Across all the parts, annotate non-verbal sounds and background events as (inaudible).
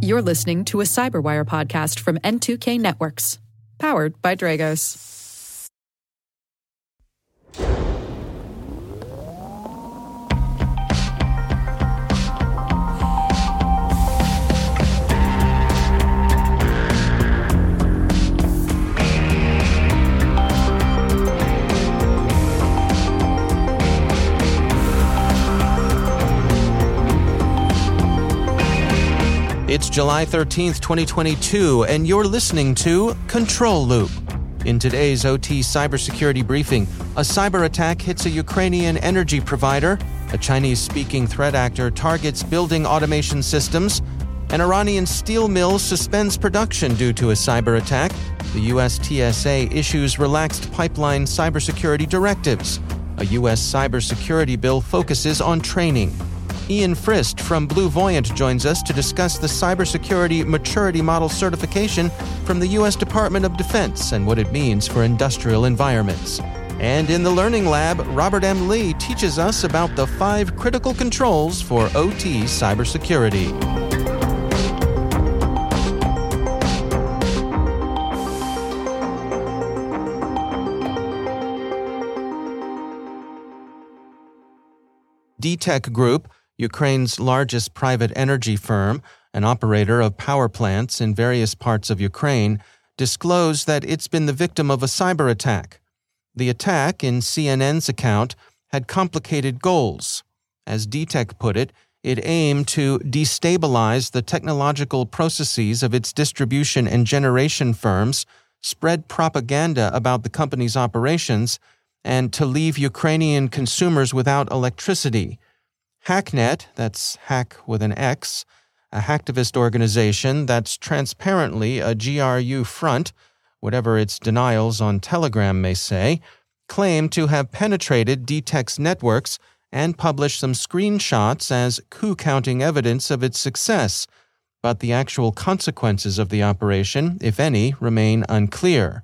You're listening to a Cyberwire podcast from N2K Networks, powered by Dragos. It's July 13th, 2022, and you're listening to Control Loop. In today's OT cybersecurity briefing, a cyber attack hits a Ukrainian energy provider, a Chinese speaking threat actor targets building automation systems, an Iranian steel mill suspends production due to a cyber attack, the US TSA issues relaxed pipeline cybersecurity directives, a US cybersecurity bill focuses on training. Ian Frist from BlueVoyant joins us to discuss the Cybersecurity Maturity Model certification from the U.S. Department of Defense and what it means for industrial environments. And in the Learning Lab, Robert M. Lee teaches us about the five critical controls for OT cybersecurity. DTEK Group Ukraine's largest private energy firm, an operator of power plants in various parts of Ukraine, disclosed that it's been the victim of a cyber attack. The attack, in CNN's account, had complicated goals. As DTEK put it, it aimed to destabilize the technological processes of its distribution and generation firms, spread propaganda about the company's operations, and to leave Ukrainian consumers without electricity Xaknet, that's hack with an X, a hacktivist organization that's transparently a GRU front, whatever its denials on Telegram may say, claimed to have penetrated DTEK's networks and published some screenshots as coup counting evidence of its success, but the actual consequences of the operation, if any, remain unclear.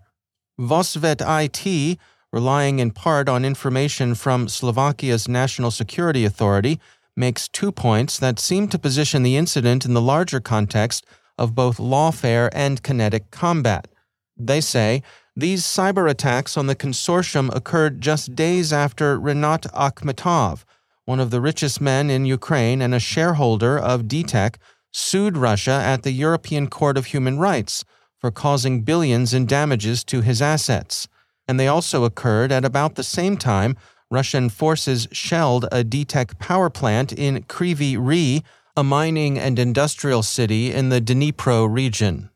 Vosvet IT relying in part on information from Slovakia's National Security Authority, makes two points that seem to position the incident in the larger context of both lawfare and kinetic combat. They say these cyber attacks on the consortium occurred just days after Renat Akhmetov, one of the richest men in Ukraine and a shareholder of DTEK, sued Russia at the European Court of Human Rights for causing billions in damages to his assets and they also occurred at about the same time Russian forces shelled a DTEK power plant in Kryvyi Rih, a mining and industrial city in the Dnipro region.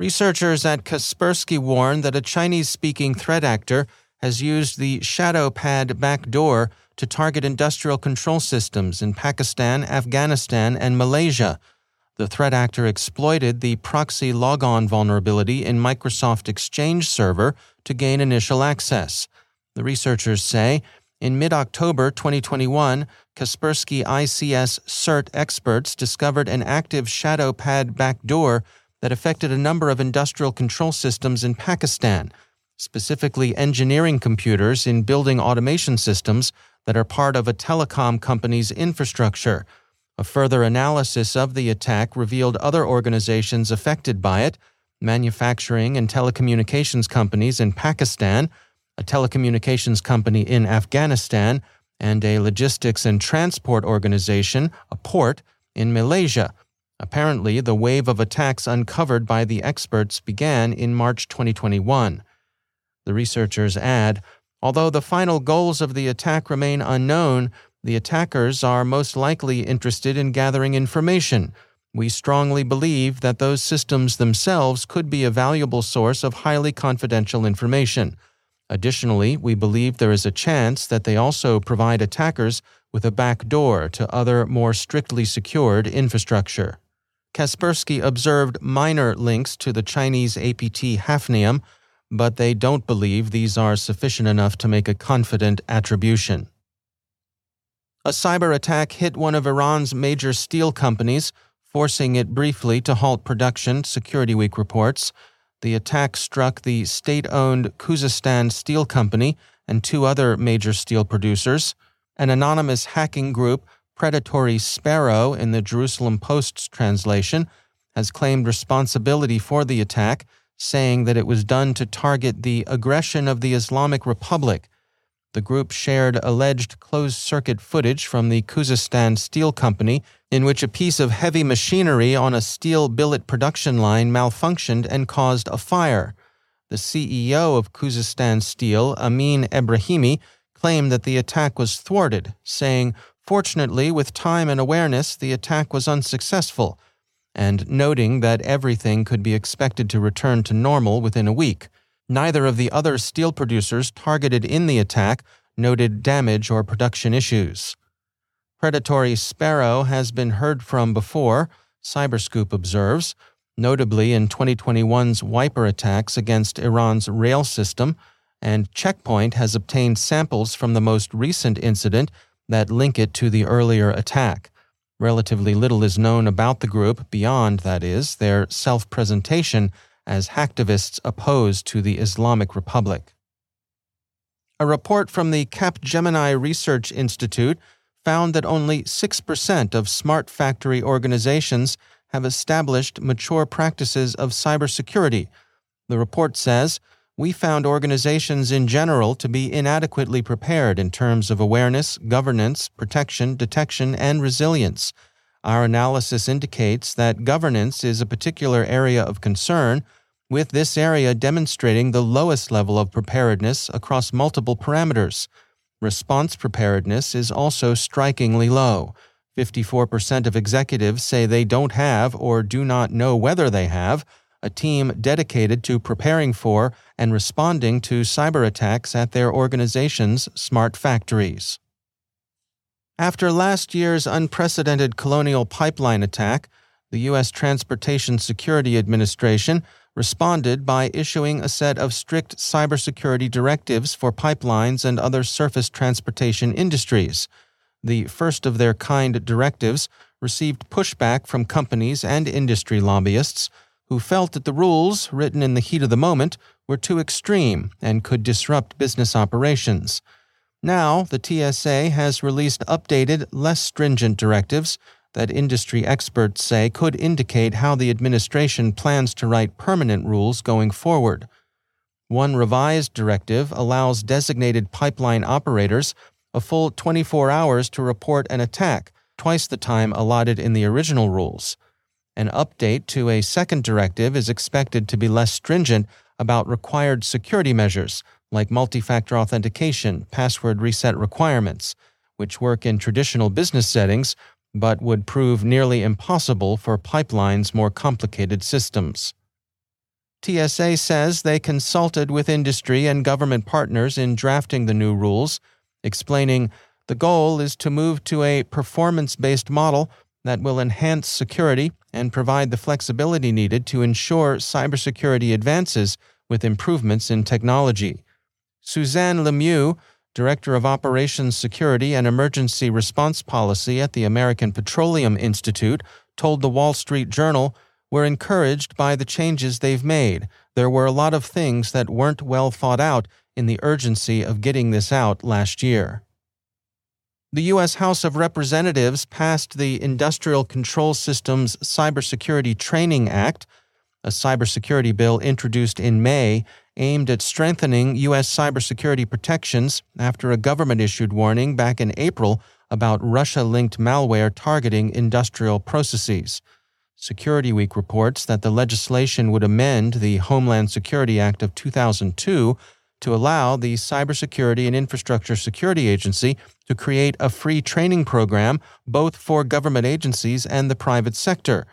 Researchers at Kaspersky warn that a Chinese speaking threat actor has used the ShadowPad backdoor to target industrial control systems in Pakistan, Afghanistan, and Malaysia the threat actor exploited the ProxyLogon vulnerability in Microsoft Exchange Server to gain initial access. The researchers say in mid October 2021, Kaspersky ICS CERT experts discovered an active ShadowPad backdoor that affected a number of industrial control systems in Pakistan, specifically engineering computers in building automation systems that are part of a telecom company's infrastructure. A further analysis of the attack revealed other organizations affected by it manufacturing and telecommunications companies in Pakistan, a telecommunications company in Afghanistan, and a logistics and transport organization, a port, in Malaysia. Apparently, the wave of attacks uncovered by the experts began in March 2021. The researchers add although the final goals of the attack remain unknown, the attackers are most likely interested in gathering information. We strongly believe that those systems themselves could be a valuable source of highly confidential information. Additionally, we believe there is a chance that they also provide attackers with a backdoor to other more strictly secured infrastructure. Kaspersky observed minor links to the Chinese APT Hafnium, but they don't believe these are sufficient enough to make a confident attribution. A cyber attack hit one of Iran's major steel companies, forcing it briefly to halt production, Security Week reports. The attack struck the state owned Khuzestan Steel Company and two other major steel producers. An anonymous hacking group Predatory Sparrow in the Jerusalem Post's translation has claimed responsibility for the attack, saying that it was done to target the aggression of the Islamic Republic. The group shared alleged closed circuit footage from the Khuzestan Steel Company, in which a piece of heavy machinery on a steel billet production line malfunctioned and caused a fire. The CEO of Khuzestan Steel, Amin Ebrahimi, claimed that the attack was thwarted, saying, Fortunately, with time and awareness, the attack was unsuccessful, and noting that everything could be expected to return to normal within a week. Neither of the other steel producers targeted in the attack noted damage or production issues. Predatory Sparrow has been heard from before, Cyberscoop observes, notably in 2021's wiper attacks against Iran's rail system, and Checkpoint has obtained samples from the most recent incident that link it to the earlier attack. Relatively little is known about the group beyond, that is, their self presentation as hacktivists opposed to the Islamic Republic. A report from the Capgemini Research Institute found that only 6% of smart factory organizations have established mature practices of cybersecurity. The report says we found organizations in general to be inadequately prepared in terms of awareness, governance, protection, detection, and resilience. Our analysis indicates that governance is a particular area of concern, with this area demonstrating the lowest level of preparedness across multiple parameters. Response preparedness is also strikingly low. 54% of executives say they don't have or do not know whether they have a team dedicated to preparing for and responding to cyber attacks at their organization's smart factories. After last year's unprecedented colonial pipeline attack, the U.S. Transportation Security Administration responded by issuing a set of strict cybersecurity directives for pipelines and other surface transportation industries. The first of their kind directives received pushback from companies and industry lobbyists who felt that the rules, written in the heat of the moment, were too extreme and could disrupt business operations. Now, the TSA has released updated, less stringent directives that industry experts say could indicate how the administration plans to write permanent rules going forward. One revised directive allows designated pipeline operators a full 24 hours to report an attack, twice the time allotted in the original rules. An update to a second directive is expected to be less stringent about required security measures like multi factor authentication, password reset requirements, which work in traditional business settings but would prove nearly impossible for pipelines' more complicated systems. TSA says they consulted with industry and government partners in drafting the new rules, explaining the goal is to move to a performance based model that will enhance security and provide the flexibility needed to ensure cybersecurity advances with improvements in technology. Suzanne Lemieux, Director of Operations Security and Emergency Response Policy at the American Petroleum Institute, told the Wall Street Journal, We're encouraged by the changes they've made. There were a lot of things that weren't well thought out in the urgency of getting this out last year. The U.S. House of Representatives passed the Industrial Control Systems Cybersecurity Training Act, a cybersecurity bill introduced in May aimed at strengthening U.S. cybersecurity protections after a government issued warning back in April about Russia linked malware targeting industrial processes. Security Week reports that the legislation would amend the Homeland Security Act of 2002 to allow the Cybersecurity and Infrastructure Security Agency to create a free training program both for government agencies and the private sector.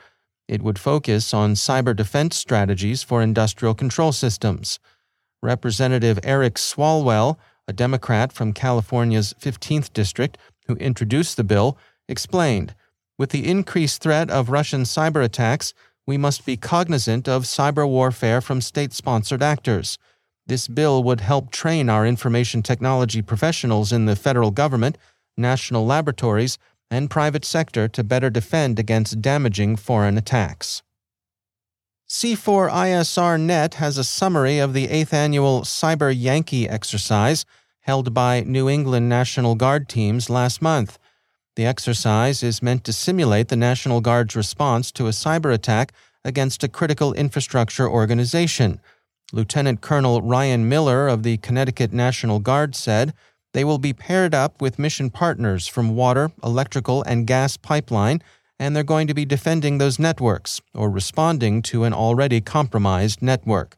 It would focus on cyber defense strategies for industrial control systems. Representative Eric Swalwell, a Democrat from California's 15th District who introduced the bill, explained With the increased threat of Russian cyber attacks, we must be cognizant of cyber warfare from state sponsored actors. This bill would help train our information technology professionals in the federal government, national laboratories, and private sector to better defend against damaging foreign attacks. C4ISR Net has a summary of the 8th annual Cyber Yankee exercise held by New England National Guard teams last month. The exercise is meant to simulate the National Guard's response to a cyber attack against a critical infrastructure organization. Lieutenant Colonel Ryan Miller of the Connecticut National Guard said they will be paired up with mission partners from water, electrical, and gas pipeline, and they're going to be defending those networks or responding to an already compromised network.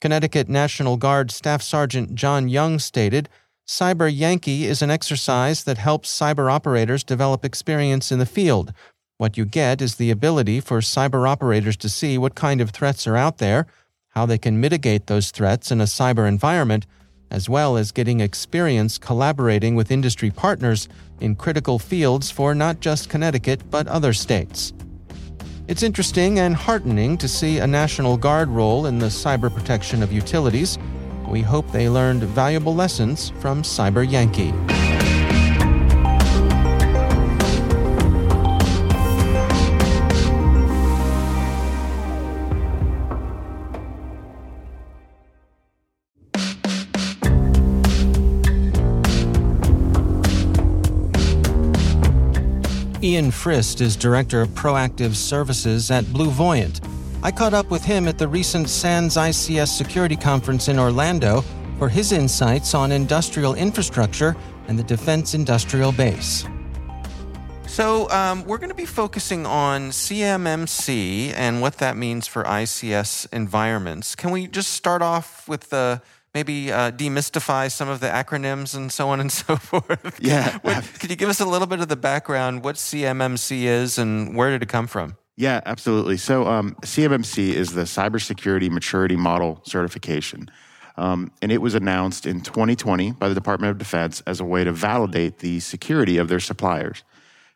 Connecticut National Guard Staff Sergeant John Young stated Cyber Yankee is an exercise that helps cyber operators develop experience in the field. What you get is the ability for cyber operators to see what kind of threats are out there, how they can mitigate those threats in a cyber environment, as well as getting experience collaborating with industry partners in critical fields for not just Connecticut but other states. It's interesting and heartening to see a National Guard role in the cyber protection of utilities. We hope they learned valuable lessons from Cyber Yankee. Ian Frist is Director of Proactive Services at BlueVoyant. I caught up with him at the recent SANS ICS Security Conference in Orlando for his insights on industrial infrastructure and the Defense Industrial Base. So, um, we're going to be focusing on CMMC and what that means for ICS environments. Can we just start off with the maybe uh, demystify some of the acronyms and so on and (laughs) so forth? Yeah. what, (laughs) could you give us a little bit of the background, what CMMC is and where did it come from? Yeah, absolutely. So, um, CMMC is the Cybersecurity Maturity Model Certification. Um, and it was announced in 2020 by the Department of Defense as a way to validate the security of their suppliers,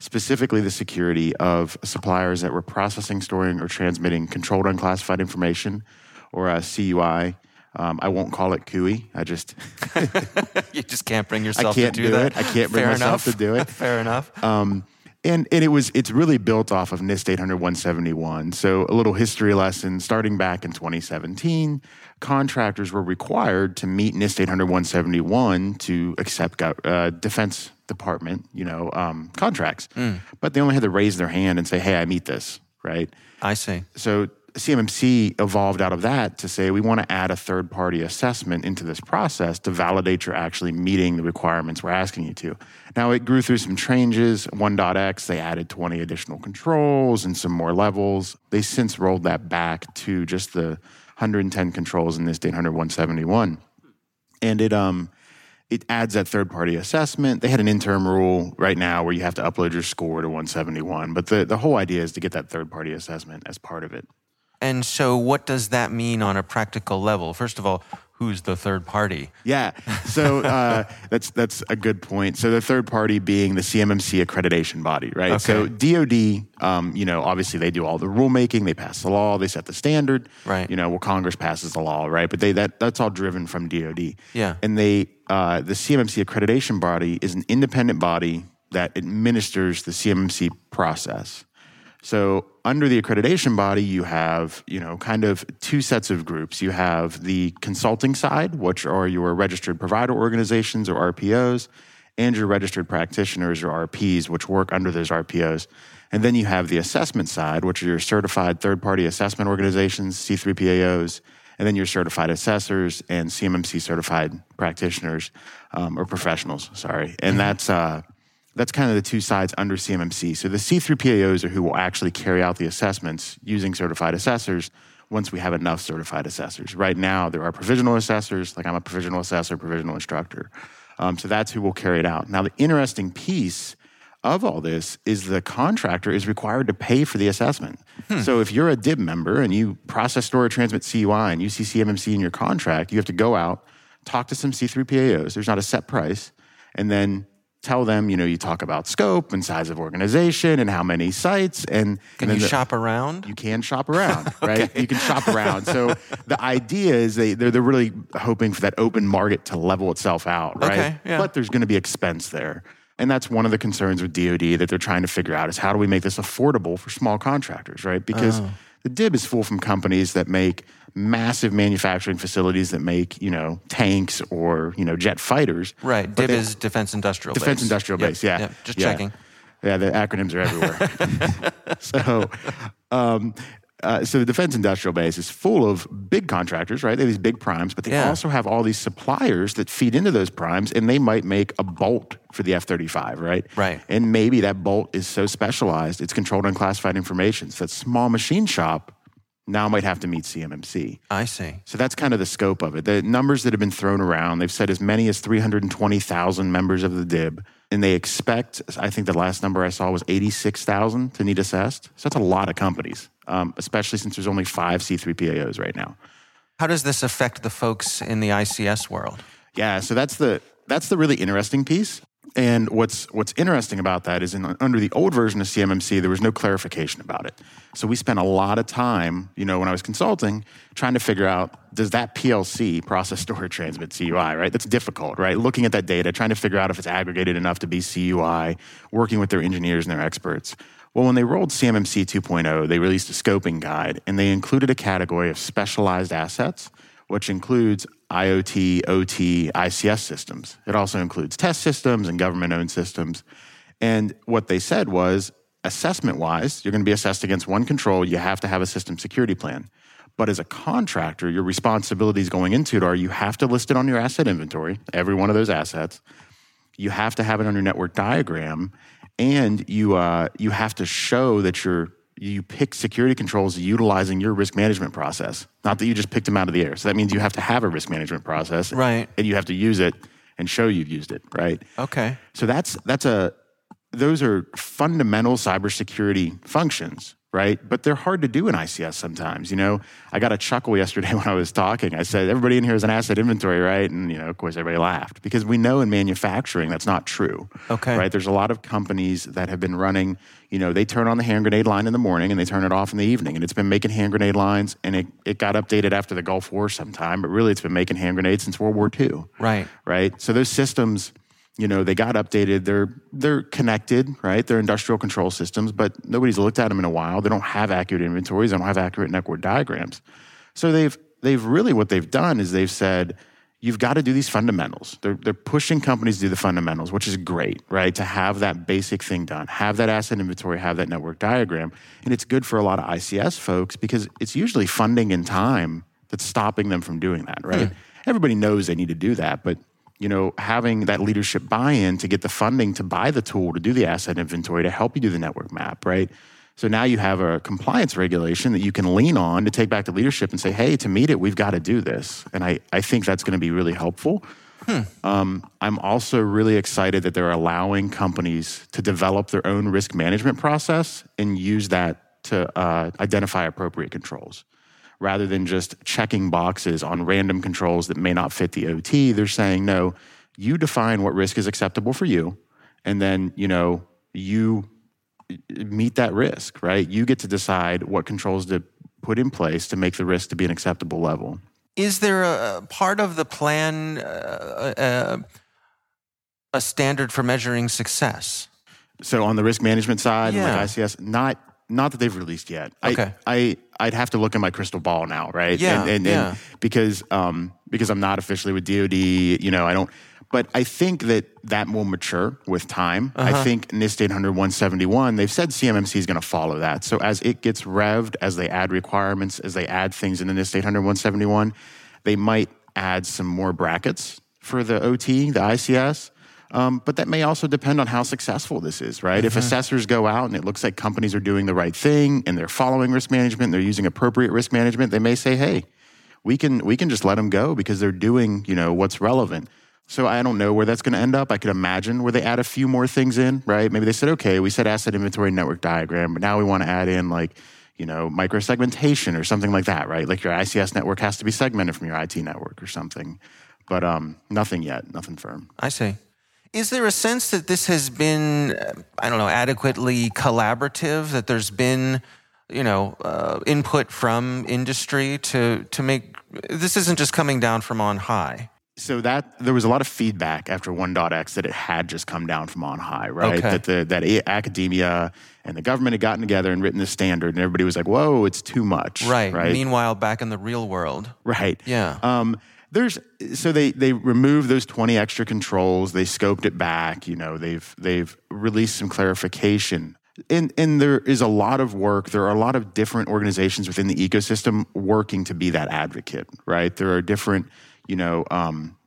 specifically the security of suppliers that were processing, storing, or transmitting controlled unclassified information, or a CUI, um, I won't call it CUI. I just (laughs) you just can't bring (laughs) yourself I can't to do, do that. it. I can't bring Fair myself enough. to do it. (laughs) Fair enough. Um, and and it was it's really built off of NIST 800 171. So a little history lesson starting back in 2017, contractors were required to meet NIST 800 171 to accept uh, defense department, you know, um, contracts. But they only had to raise their hand and say, "Hey, I meet this." Right? I see. So CMMC evolved out of that to say we want to add a third party assessment into this process to validate you're actually meeting the requirements we're asking you to. Now, it grew through some changes. 1.x, they added 20 additional controls and some more levels. They since rolled that back to just the 110 controls in NIST 800 171. And it, um, it adds that third party assessment. They had an interim rule right now where you have to upload your score to 171. But the, the whole idea is to get that third party assessment as part of it. And so, what does that mean on a practical level? First of all, who's the third party? Yeah, so uh, (laughs) that's that's a good point. So the third party being the CMMC accreditation body, right? Okay. So DoD, um, you know, obviously they do all the rulemaking, they pass the law, they set the standard, Right. You know, well, Congress passes the law, right? But they that that's all driven from DoD. Yeah. and they uh, the CMMC accreditation body is an independent body that administers the CMMC process. So under the accreditation body, you have, you know, kind of two sets of groups. You have the consulting side, which are your registered provider organizations or RPOs, and your registered practitioners or RPs, which work under those RPOs. And then you have the assessment side, which are your certified third party assessment organizations, C3PAOs, and then your certified assessors and CMMC certified practitioners um, or professionals, sorry. And that's, uh, that's kind of the two sides under CMMC. So the C3PAOs are who will actually carry out the assessments using certified assessors once we have enough certified assessors. Right now, there are provisional assessors, like I'm a provisional assessor, provisional instructor. Um, so that's who will carry it out. Now, the interesting piece of all this is the contractor is required to pay for the assessment. So if you're a DIB member and you process, store, or transmit CUI and you see CMMC in your contract, you have to go out, talk to some C3PAOs. There's not a set price, and then tell them, you know, you talk about scope and size of organization and how many sites and Can and you the- shop around? you can shop around, (laughs) right? You can shop around. So the idea is they they're, they're really hoping for that open market to level itself out, right? Okay, yeah. But there's going to be expense there. And that's one of the concerns with DoD that they're trying to figure out is how do we make this affordable for small contractors, right? Because Oh. The DIB is full from companies that make massive manufacturing facilities that make, you know, tanks or, you know, jet fighters. right. DIB is Defense Industrial Defense Base. Industrial Yep, Base, yeah. yep, Just Yeah. checking. Yeah, the acronyms are everywhere. (laughs) (laughs) so, um, uh, so the defense industrial base is full of big contractors, right? They have these big primes, but they Yeah. also have all these suppliers that feed into those primes, and they might make a bolt for the F thirty five, right? Right. And maybe that bolt is so specialized, it's controlled unclassified information. So that small machine shop now might have to meet CMMC. I see. So that's kind of the scope of it. The numbers that have been thrown around, they've said as many as 320,000 members of the DIB, and they expect, I think the last number I saw was 86,000 to need assessed. So that's a lot of companies, um, especially since there's only five C3PAOs right now. How does this affect the folks in the ICS world? Yeah, so that's the that's the really interesting piece. And what's what's interesting about that is in under the old version of CMMC, there was no clarification about it. So we spent a lot of time, you know, when I was consulting, trying to figure out does that PLC process storage transmit CUI, right? That's difficult, right? Looking at that data, trying to figure out if it's aggregated enough to be CUI, working with their engineers and their experts. Well, when they rolled CMMC 2.0, they released a scoping guide and they included a category of specialized assets, which includes IoT, OT, ICS systems. It also includes test systems and government owned systems. And what they said was assessment wise, you're going to be assessed against one control. You have to have a system security plan. But as a contractor, your responsibilities going into it are you have to list it on your asset inventory, every one of those assets. You have to have it on your network diagram, and you uh, you have to show that you're you pick security controls utilizing your risk management process. Not that you just picked them out of the air. So that means you have to have a risk management process, Right. And you have to use it and show you've used it, right? Okay. So that's that's a those are fundamental cybersecurity functions, right? But they're hard to do in ICS sometimes. You know, I got a chuckle yesterday (laughs) when I was talking. I said, "Everybody in here is an asset inventory, right?" And you know, of course, everybody laughed because we know in manufacturing that's not true. Okay. right? There's a lot of companies that have been running. You know, they turn on the hand grenade line in the morning and they turn it off in the evening, and it's been making hand grenade lines, and it it got updated after the Gulf War sometime, but really it's been making hand grenades since World War II Right. right? So those systems, you know, they got updated. They're they're connected, right? They're industrial control systems, but nobody's looked at them in a while. They don't have accurate inventories. They don't have accurate network diagrams. So they've they've really what they've done is they've said you've got to do these fundamentals. They're they're pushing companies to do the fundamentals, which is great, right? To have that basic thing done, have that asset inventory, have that network diagram, and it's good for a lot of ICS folks because it's usually funding and time that's stopping them from doing that, right? Everybody knows they need to do that, but you know, having that leadership buy-in to get the funding to buy the tool to do the asset inventory to help you do the network map, right? So now you have a compliance regulation that you can lean on to take back to leadership and say, hey, to meet it, we've got to do this. And I, I think that's going to be really helpful. Um, I'm also really excited that they're allowing companies to develop their own risk management process and use that to uh, identify appropriate controls. Rather than just checking boxes on random controls that may not fit the OT, they're saying, no, you define what risk is acceptable for you. And then, you know, you meet that risk, right? You get to decide what controls to put in place to make the risk to be an acceptable level. Is there a part of the plan uh, uh, a standard for measuring success? So on the risk management side, Yeah. like ICS, not not that they've released yet. Okay. I, I I'd have to look in my crystal ball now, right? Yeah, and, and, yeah. and because um because I'm not officially with DoD, you know, I don't. But I think that that will mature with time. Uh-huh. I think NIST 800 171, they've said CMMC is going to follow that. So as it gets revved, as they add requirements, as they add things in the NIST 800 171, they might add some more brackets for the OT, the ICS. Um, but that may also depend on how successful this is, right? If assessors go out and it looks like companies are doing the right thing and they're following risk management, they're using appropriate risk management, they may say, "Hey, we can we can just let them go because they're doing you know what's relevant." So I don't know where that's going to end up. I could imagine where they add a few more things in, right? Maybe they said, "Okay, we said asset inventory network diagram, but now we want to add in like." You know, microsegmentation or something like that, right? Like your ICS network has to be segmented from your IT network or something. But um, nothing yet, nothing firm. I see. Is there a sense that this has been, uh, I don't know, adequately collaborative? That there's been, you know, uh, input from industry to to make this isn't just coming down from on high. So that there was a lot of feedback after 1.x that it had just come down from on high, right? Okay. That the that academia and the government had gotten together and written the standard, and everybody was like, "Whoa, it's too much." Right. Right. Meanwhile, back in the real world, right. Yeah. Um, there's so they they removed those 20 extra controls. They scoped it back you know they've they've released some clarification. And and there is a lot of work. There are a lot of different organizations within the ecosystem working to be that advocate right? There are different you know um,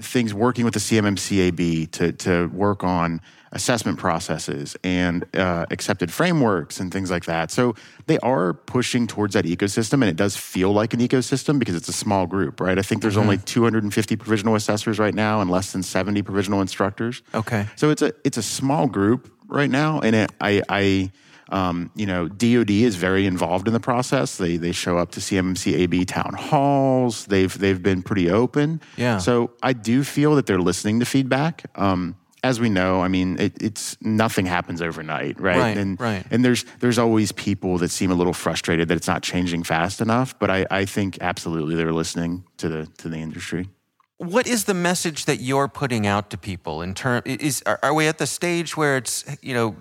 things working with the CMMCAB to to work on assessment processes and uh, accepted frameworks and things like that. So they are pushing towards that ecosystem, and it does feel like an ecosystem because it's a small group, right? I think there's mm-hmm. only 250 provisional assessors right now, and less than 70 provisional instructors. Okay. So it's a it's a small group right now, and it, I. I um, you know, DoD is very involved in the process. They they show up to CMMCAB town halls. They've they've been pretty open. Yeah. So I do feel that they're listening to feedback. Um, as we know, I mean, it, it's nothing happens overnight, right? Right, and right. and there's there's always people that seem a little frustrated that it's not changing fast enough. But I, I think absolutely they're listening to the to the industry. What is the message that you're putting out to people in term? Is are, are we at the stage where it's you know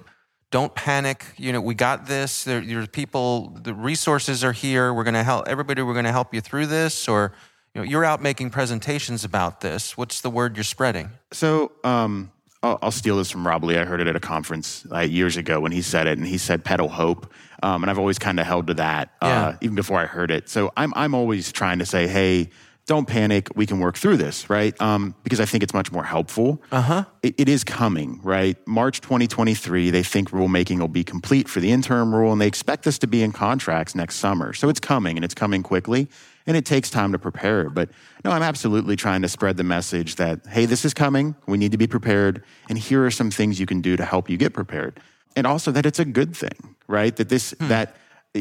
don't panic. You know, we got this. There, there's people. The resources are here. We're going to help everybody. We're going to help you through this. Or, you know, you're out making presentations about this. What's the word you're spreading? So, um, I'll, I'll, steal this from Rob Lee. I heard it at a conference uh, years ago when he said it, and he said "peddle hope," um, and I've always kind of held to that, uh, yeah. even before I heard it. So I'm I'm always trying to say, "Hey, don't panic. We can work through this, right?" Um, because I think it's much more helpful. Uh huh. It, it is coming, right? March 2023. They think rulemaking will be complete for the interim rule, and they expect this to be in contracts next summer. So it's coming, and it's coming quickly and it takes time to prepare. But no, I'm absolutely trying to spread the message that, hey, this is coming. We need to be prepared. And here are some things you can do to help you get prepared. And also that it's a good thing, right? That this, hmm. that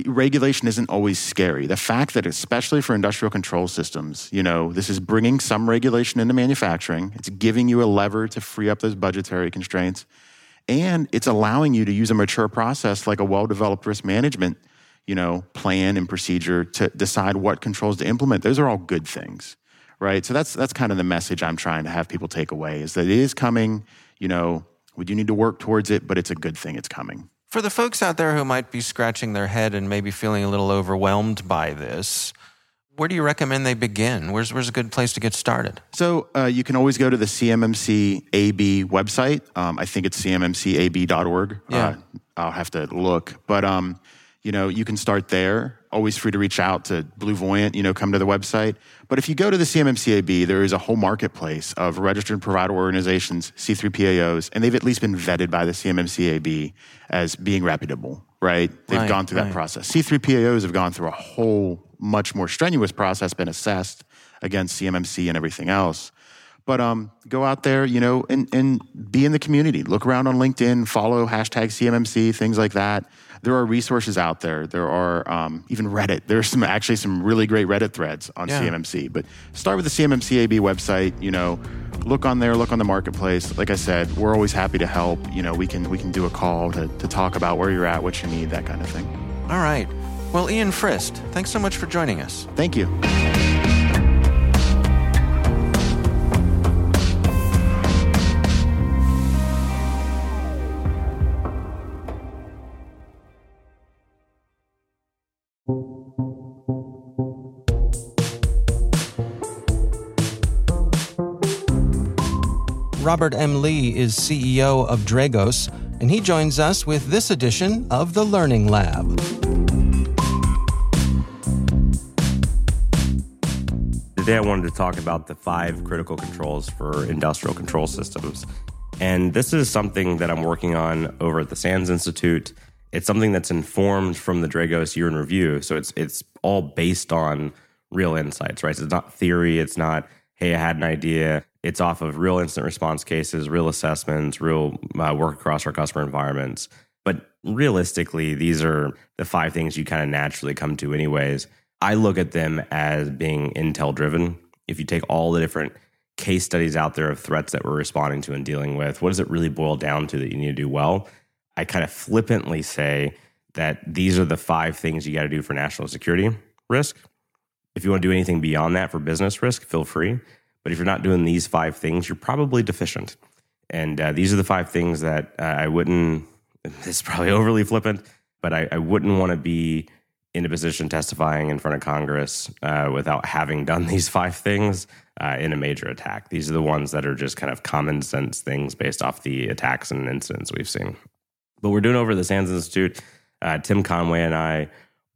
regulation isn't always scary. The fact that, especially for industrial control systems, you know, this is bringing some regulation into manufacturing, it's giving you a lever to free up those budgetary constraints. And it's allowing you to use a mature process like a well developed risk management you know, plan and procedure to decide what controls to implement. Those are all good things, right? So that's that's kind of the message I'm trying to have people take away is that it is coming. You know, we do need to work towards it, but it's a good thing. It's coming. For the folks out there who might be scratching their head and maybe feeling a little overwhelmed by this, where do you recommend they begin? Where's, where's a good place to get started? So uh, you can always go to the CMMC AB website. Um, I think it's cmmcab.org. Yeah. Uh, I'll have to look. But um, you know, you can start there. Always free to reach out to BlueVoyant, you know, come to the website. But if you go to the CMMCAB, there is a whole marketplace of registered provider organizations, C3PAOs, and they've at least been vetted by the CMMCAB as being reputable, right? They've right, gone through right. that process. C3PAOs have gone through a whole much more strenuous process, been assessed against CMMC and everything else. But um, go out there, you know, and, and be in the community. Look around on LinkedIn, follow hashtag CMMC, things like that there are resources out there. There are um, even Reddit. There's some actually some really great Reddit threads on yeah. CMMC. But start with the CMMCAB website. You know, look on there, look on the marketplace. Like I said, we're always happy to help. You know, we can we can do a call to, to talk about where you're at, what you need, that kind of thing. All right. Well, Ian Frist, thanks so much for joining us. Thank you. Robert M. Lee is CEO of Dragos, and he joins us with this edition of the Learning Lab. Today, I wanted to talk about the five critical controls for industrial control systems. And this is something that I'm working on over at the SANS Institute. It's something that's informed from the Dragos year in review. So it's it's all based on real insights, right? So it's not theory. It's not, hey, I had an idea. It's off of real incident response cases, real assessments, real uh, work across our customer environments. But realistically, these are the five things you kind of naturally come to, anyways. I look at them as being intel driven. If you take all the different case studies out there of threats that we're responding to and dealing with, what does it really boil down to that you need to do well? I kind of flippantly say that these are the five things you got to do for national security risk. If you want to do anything beyond that for business risk, feel free. But if you're not doing these five things, you're probably deficient. And uh, these are the five things that uh, I wouldn't, (laughs) this is probably overly flippant, but I, I wouldn't want to be in a position testifying in front of Congress uh, without having done (laughs) these five things uh, in a major attack. These are the ones that are just kind of common sense things based off the attacks and incidents we've seen. But we're doing over at the SANS Institute. Uh, Tim Conway and I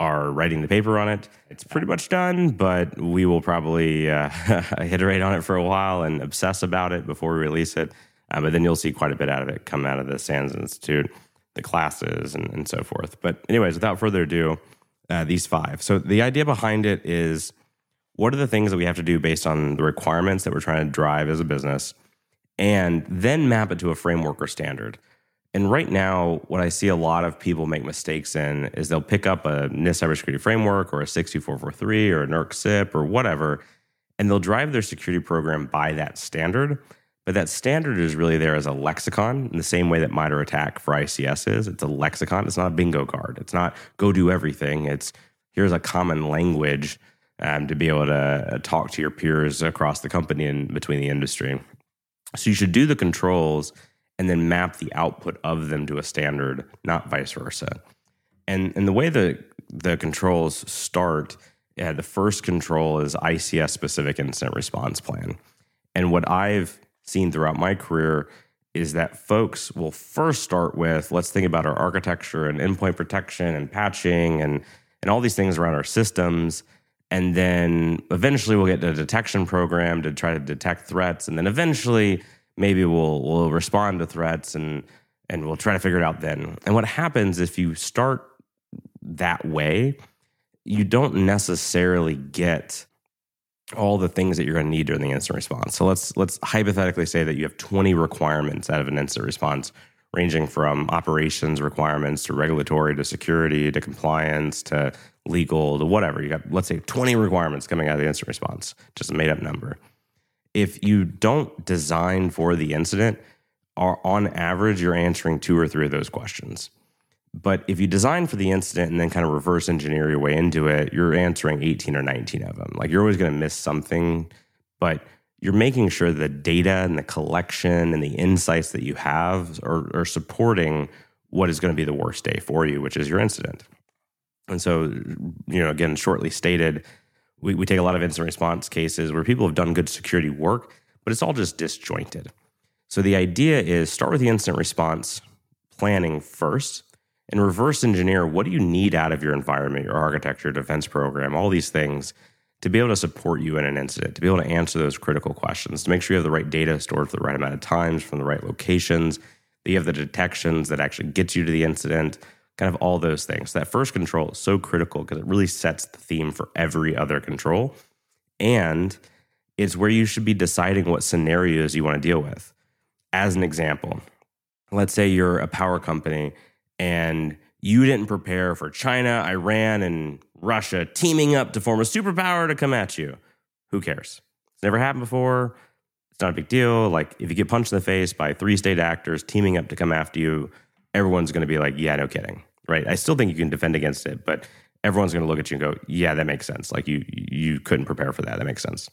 are writing the paper on it. It's pretty much done, but we will probably uh, (laughs) iterate on it for a while and obsess about it before we release it. Uh, but then you'll see quite a bit out of it come out of the SANS Institute, the classes, and, and so forth. But, anyways, without further ado, uh, these five. So, the idea behind it is what are the things that we have to do based on the requirements that we're trying to drive as a business, and then map it to a framework or standard. And right now, what I see a lot of people make mistakes in is they'll pick up a NIST cybersecurity framework or a 62443 or a NERC CIP or whatever, and they'll drive their security program by that standard. But that standard is really there as a lexicon in the same way that MITRE ATT&CK for ICS is. It's a lexicon. It's not a bingo card. It's not go do everything. It's here's a common language um, to be able to talk to your peers across the company and between the industry. So you should do the controls and then map the output of them to a standard, not vice versa. And and the way the the controls start, yeah, the first control is ICS specific incident response plan. And what I've seen throughout my career is that folks will first start with let's think about our architecture and endpoint protection and patching and and all these things around our systems and then eventually we'll get a detection program to try to detect threats and then eventually maybe we'll we'll respond to threats and and we'll try to figure it out then. And what happens if you start that way, you don't necessarily get all the things that you're going to need during the incident response. So let's let's hypothetically say that you have 20 requirements out of an incident response ranging from operations requirements to regulatory to security to compliance to legal to whatever. You got let's say 20 requirements coming out of the incident response, just a made up number if you don't design for the incident, are on average you're answering two or three of those questions. But if you design for the incident and then kind of reverse engineer your way into it, you're answering 18 or 19 of them. Like you're always going to miss something, but you're making sure the data and the collection and the insights that you have are, are supporting what is going to be the worst day for you, which is your incident. And so, you know, again, shortly stated, we, we take a lot of incident response cases where people have done good security work, but it's all just disjointed. So the idea is start with the incident response planning first and reverse engineer what do you need out of your environment, your architecture, defense program, all these things to be able to support you in an incident, to be able to answer those critical questions, to make sure you have the right data stored for the right amount of times from the right locations, that you have the detections that actually gets you to the incident, kind of all those things. That first control is so critical because it really sets the theme for every other control. And it's where you should be deciding what scenarios you want to deal with. As an example, let's say you're a power company and you didn't prepare for China, Iran, and Russia teaming up to form a superpower to come at you. Who cares? It's never happened before. It's not a big deal. Like if you get punched in the face by three state actors teaming up to come after you, everyone's going to be like, yeah, no kidding. Right. I still think you can defend against it, but everyone's going to look at you and go, yeah, that makes sense. Like you, you couldn't prepare for that. That makes sense.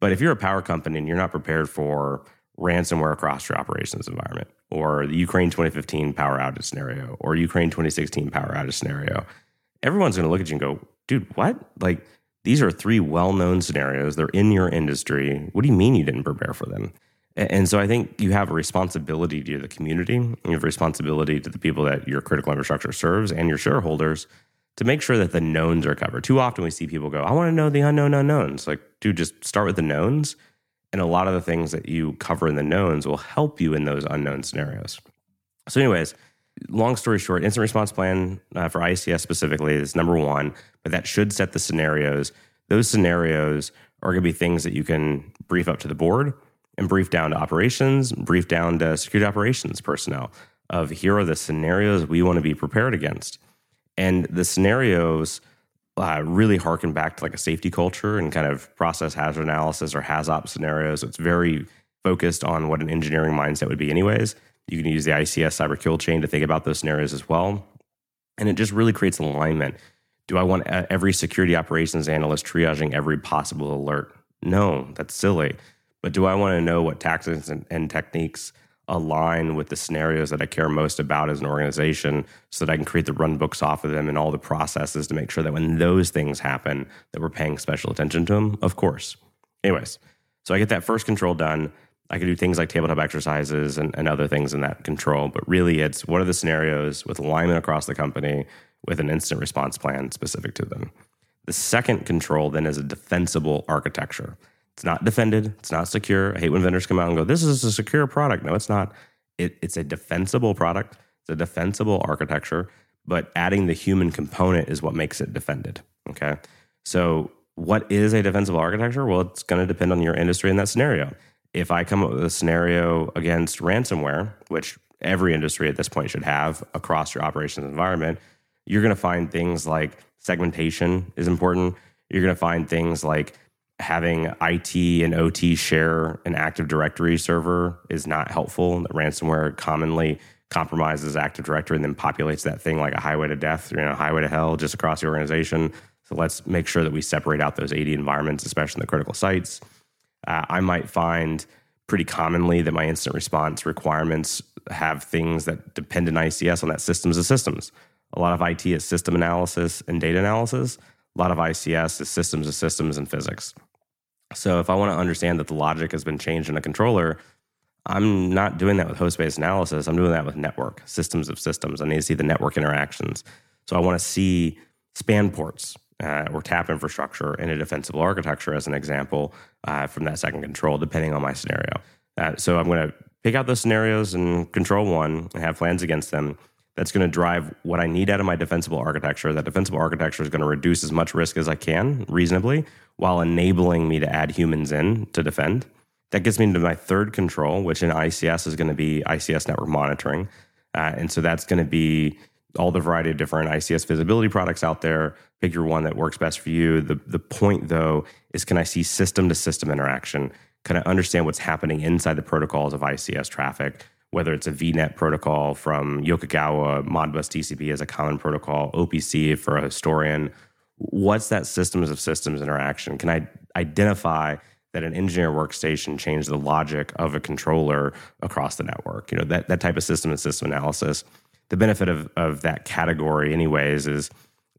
But if you're a power company and you're not prepared for ransomware across your operations environment or the Ukraine 2015 power outage scenario or Ukraine 2016 power outage scenario, everyone's going to look at you and go, dude, what? Like these are three well known scenarios. They're in your industry. What do you mean you didn't prepare for them? And so I think you have a responsibility to the community, you have a responsibility to the people that your critical infrastructure serves and your shareholders to make sure that the knowns are covered. Too often we see people go, I want to know the unknown unknowns. Like, dude, just start with the knowns. And a lot of the things that you cover in the knowns will help you in those unknown scenarios. So, anyways, long story short, incident response plan uh, for ICS specifically is number one, but that should set the scenarios. Those scenarios are going to be things that you can brief up to the board and brief down to operations, brief down to security operations personnel of here are the scenarios we want to be prepared against. And the scenarios uh, really harken back to like a safety culture and kind of process hazard analysis or HAZOP scenarios. It's very focused on what an engineering mindset would be, anyways. You can use the ICS cyber kill chain to think about those scenarios as well. And it just really creates alignment. Do I want every security operations analyst triaging every possible alert? No, that's silly. But do I want to know what tactics and, and techniques align with the scenarios that I care most about as an organization so that I can create the run books off of them and all the processes to make sure that when those things happen that we're paying special attention to them, of course. Anyways, so I get that first control done. I can do things like tabletop exercises and, and other things in that control, but really it's what are the scenarios with alignment across the company with an incident response plan specific to them. The second control then is a defensible architecture. It's not defended. It's not secure. I hate when vendors come out and go, "This is a secure product." No, it's not. It, it's a defensible product. It's a defensible architecture, but adding the human component is what makes it defended. Okay, so what is a defensible architecture? Well, it's going to depend on your industry in that scenario. If I come up with a scenario against ransomware, which every industry at this point should have across your operations environment, you're going to find things like segmentation is important. You're going to find things like having IT and OT share an Active Directory server is not helpful. The ransomware commonly compromises Active Directory and then populates that thing like a highway to death, you know, highway to hell just across the organization. So let's make sure that we separate out those OT environments, especially in the critical sites. Uh, I might find pretty commonly that my incident response requirements have things that depend in ICS on that systems of systems. A lot of IT is system analysis and data analysis. A lot of ICS is systems of systems and physics. So if I want to understand that the logic has been changed in a controller, I'm not doing that with host based analysis. I'm doing that with network, systems of systems. I need to see the network interactions. So I want to see span ports uh, or tap infrastructure in a defensible architecture, as an example, uh, from that second control, depending on my scenario. Uh, so I'm going to pick out those scenarios and control one and have plans against them that's going to drive what I need out of my defensible architecture. That defensible architecture is going to reduce as much risk as I can reasonably while enabling me to add humans in to defend. That gets me into my third control, which in ICS is going to be ICS network monitoring. Uh, and so that's going to be all the variety of different ICS visibility products out there. Pick your one that works best for you. The, the point, though, is can I see system to system interaction? Can I understand what's happening inside the protocols of ICS traffic? Whether it's a VNet protocol from Yokogawa, Modbus TCP as a common protocol, OPC for a historian. What's that systems of systems interaction? Can I identify that an engineer workstation changed the logic of a controller across the network? You know, that, that type of system and system analysis. The benefit of, of that category, anyways, is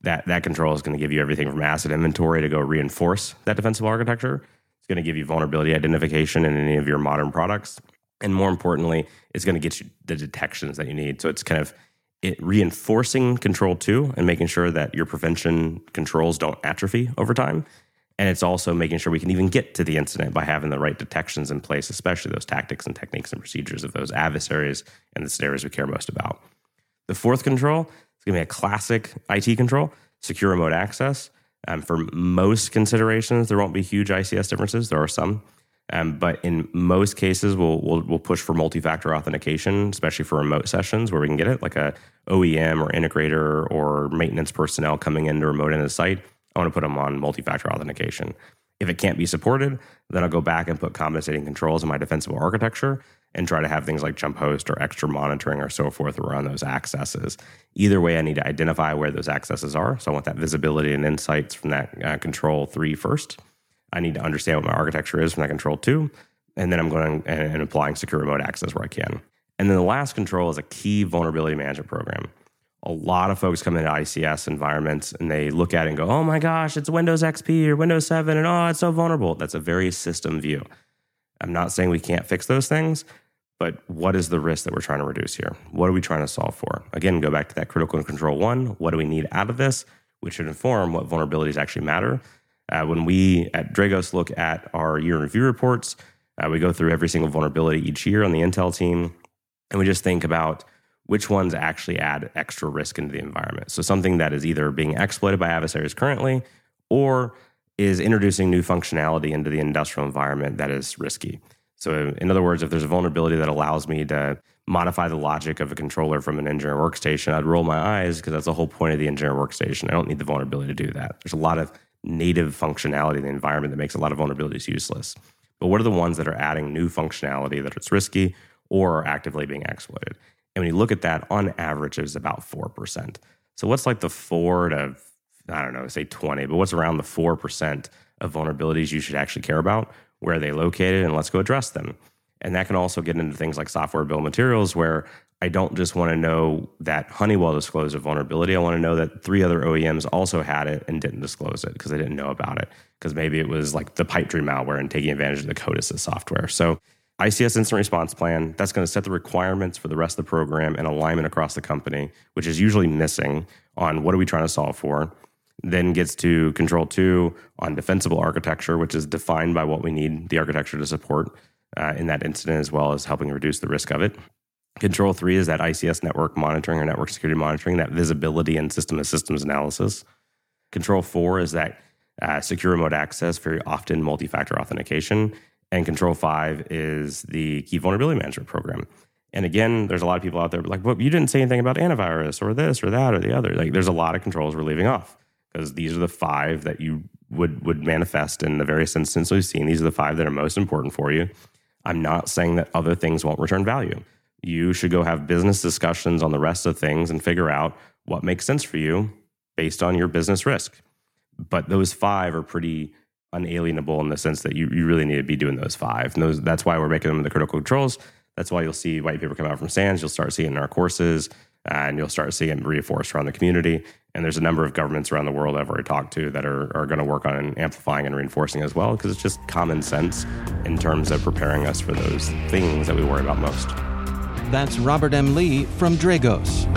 that that control is going to give you everything from asset inventory to go reinforce that defensive architecture. It's going to give you vulnerability identification in any of your modern products and more importantly, it's going to get you the detections that you need. So it's kind of it reinforcing control two and making sure that your prevention controls don't atrophy over time. And it's also making sure we can even get to the incident by having the right detections in place, especially those tactics and techniques and procedures of those adversaries and the scenarios we care most about. The fourth control is going to be a classic IT control, secure remote access. Um, for most considerations, there won't be huge ICS differences. There are some. Um, but in most cases, we'll, we'll, we'll push for multi-factor authentication, especially for remote sessions where we can get it, like a OEM or integrator or maintenance personnel coming in to remote into the site. I want to put them on multi-factor authentication. If it can't be supported, then I'll go back and put compensating controls in my defensible architecture and try to have things like jump host or extra monitoring or so forth around those accesses. Either way, I need to identify where those accesses are. So I want that visibility and insights from that uh, control three first. I need to understand what my architecture is from that control two. And then I'm going and applying secure remote access where I can. And then the last control is a key vulnerability management program. A lot of folks come into ICS environments and they look at it and go, oh my gosh, it's Windows XP or Windows 7, and oh, it's so vulnerable. That's a very system view. I'm not saying we can't fix those things, but what is the risk that we're trying to reduce here? What are we trying to solve for? Again, go back to that critical control one. What do we need out of this? Which should inform what vulnerabilities actually matter uh, when we at Dragos look at our year in review reports, uh, we go through every single vulnerability each year on the Intel team, and we just think about which ones actually add extra risk into the environment. So something that is either being exploited by adversaries currently or is introducing new functionality into the industrial environment that is risky. So, in other words, if there's a vulnerability that allows me to modify the logic of a controller from an engineer workstation, I'd roll my eyes because that's the whole point of the engineer workstation. I don't need the vulnerability to do that. There's a lot of native functionality in the environment that makes a lot of vulnerabilities useless. But what are the ones that are adding new functionality that it's risky or are actively being exploited? And when you look at that, on average, it's about 4%. So what's like the four to, I don't know, say 20, but what's around the 4% of vulnerabilities you should actually care about? Where are they located? And let's go address them. And that can also get into things like software bill materials, where I don't just want to know that Honeywell disclosed a vulnerability. I want to know that three other OEMs also had it and didn't disclose it because they didn't know about it. Because maybe it was like the PIPEDREAM malware and taking advantage of the CODESYS software. So ICS incident response plan, that's going to set the requirements for the rest of the program and alignment across the company, which is usually missing on what are we trying to solve for. Then gets to control two on defensible architecture, which is defined by what we need the architecture to support uh, in that incident, as well as helping reduce the risk of it. Control three is that ICS network monitoring or network security monitoring, that visibility and system of systems analysis. Control four is that uh, secure remote access, very often multi factor authentication. And Control 5 is the key vulnerability management program. And again, there's a lot of people out there like, well, you didn't say anything about antivirus or this or that or the other. Like, there's a lot of controls we're leaving off because these are the five that you would would manifest in the various instances we've seen. These are the five that are most important for you. I'm not saying that other things won't return value. You should go have business discussions on the rest of things and figure out what makes sense for you based on your business risk. But those five are pretty unalienable in the sense that you, you really need to be doing those five. And those, that's why we're making them the critical controls. That's why you'll see white paper come out from SANS. You'll start seeing in our courses, and you'll start seeing it reinforced around the community. And there's a number of governments around the world I've already talked to that are, are going to work on amplifying and reinforcing as well, because it's just common sense in terms of preparing us for those things that we worry about most. That's Robert M. Lee from Dragos.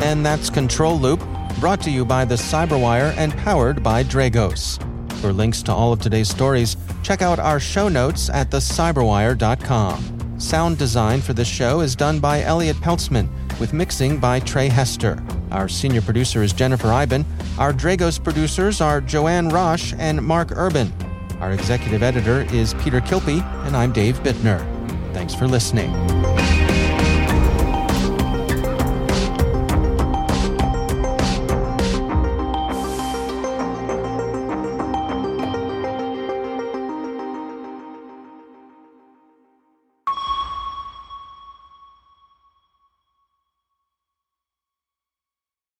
And that's Control Loop, brought to you by the Cyberwire and powered by Dragos. For links to all of today's stories, check out our show notes at thecyberwire.com. Sound design for this show is done by Elliot Peltzman, with mixing by Trey Hester. Our senior producer is Jennifer Eiben. Our Dragos producers are Joanne Roche and Mark Urban. Our executive editor is Peter Kilpe, and I'm Dave Bittner. Thanks for listening.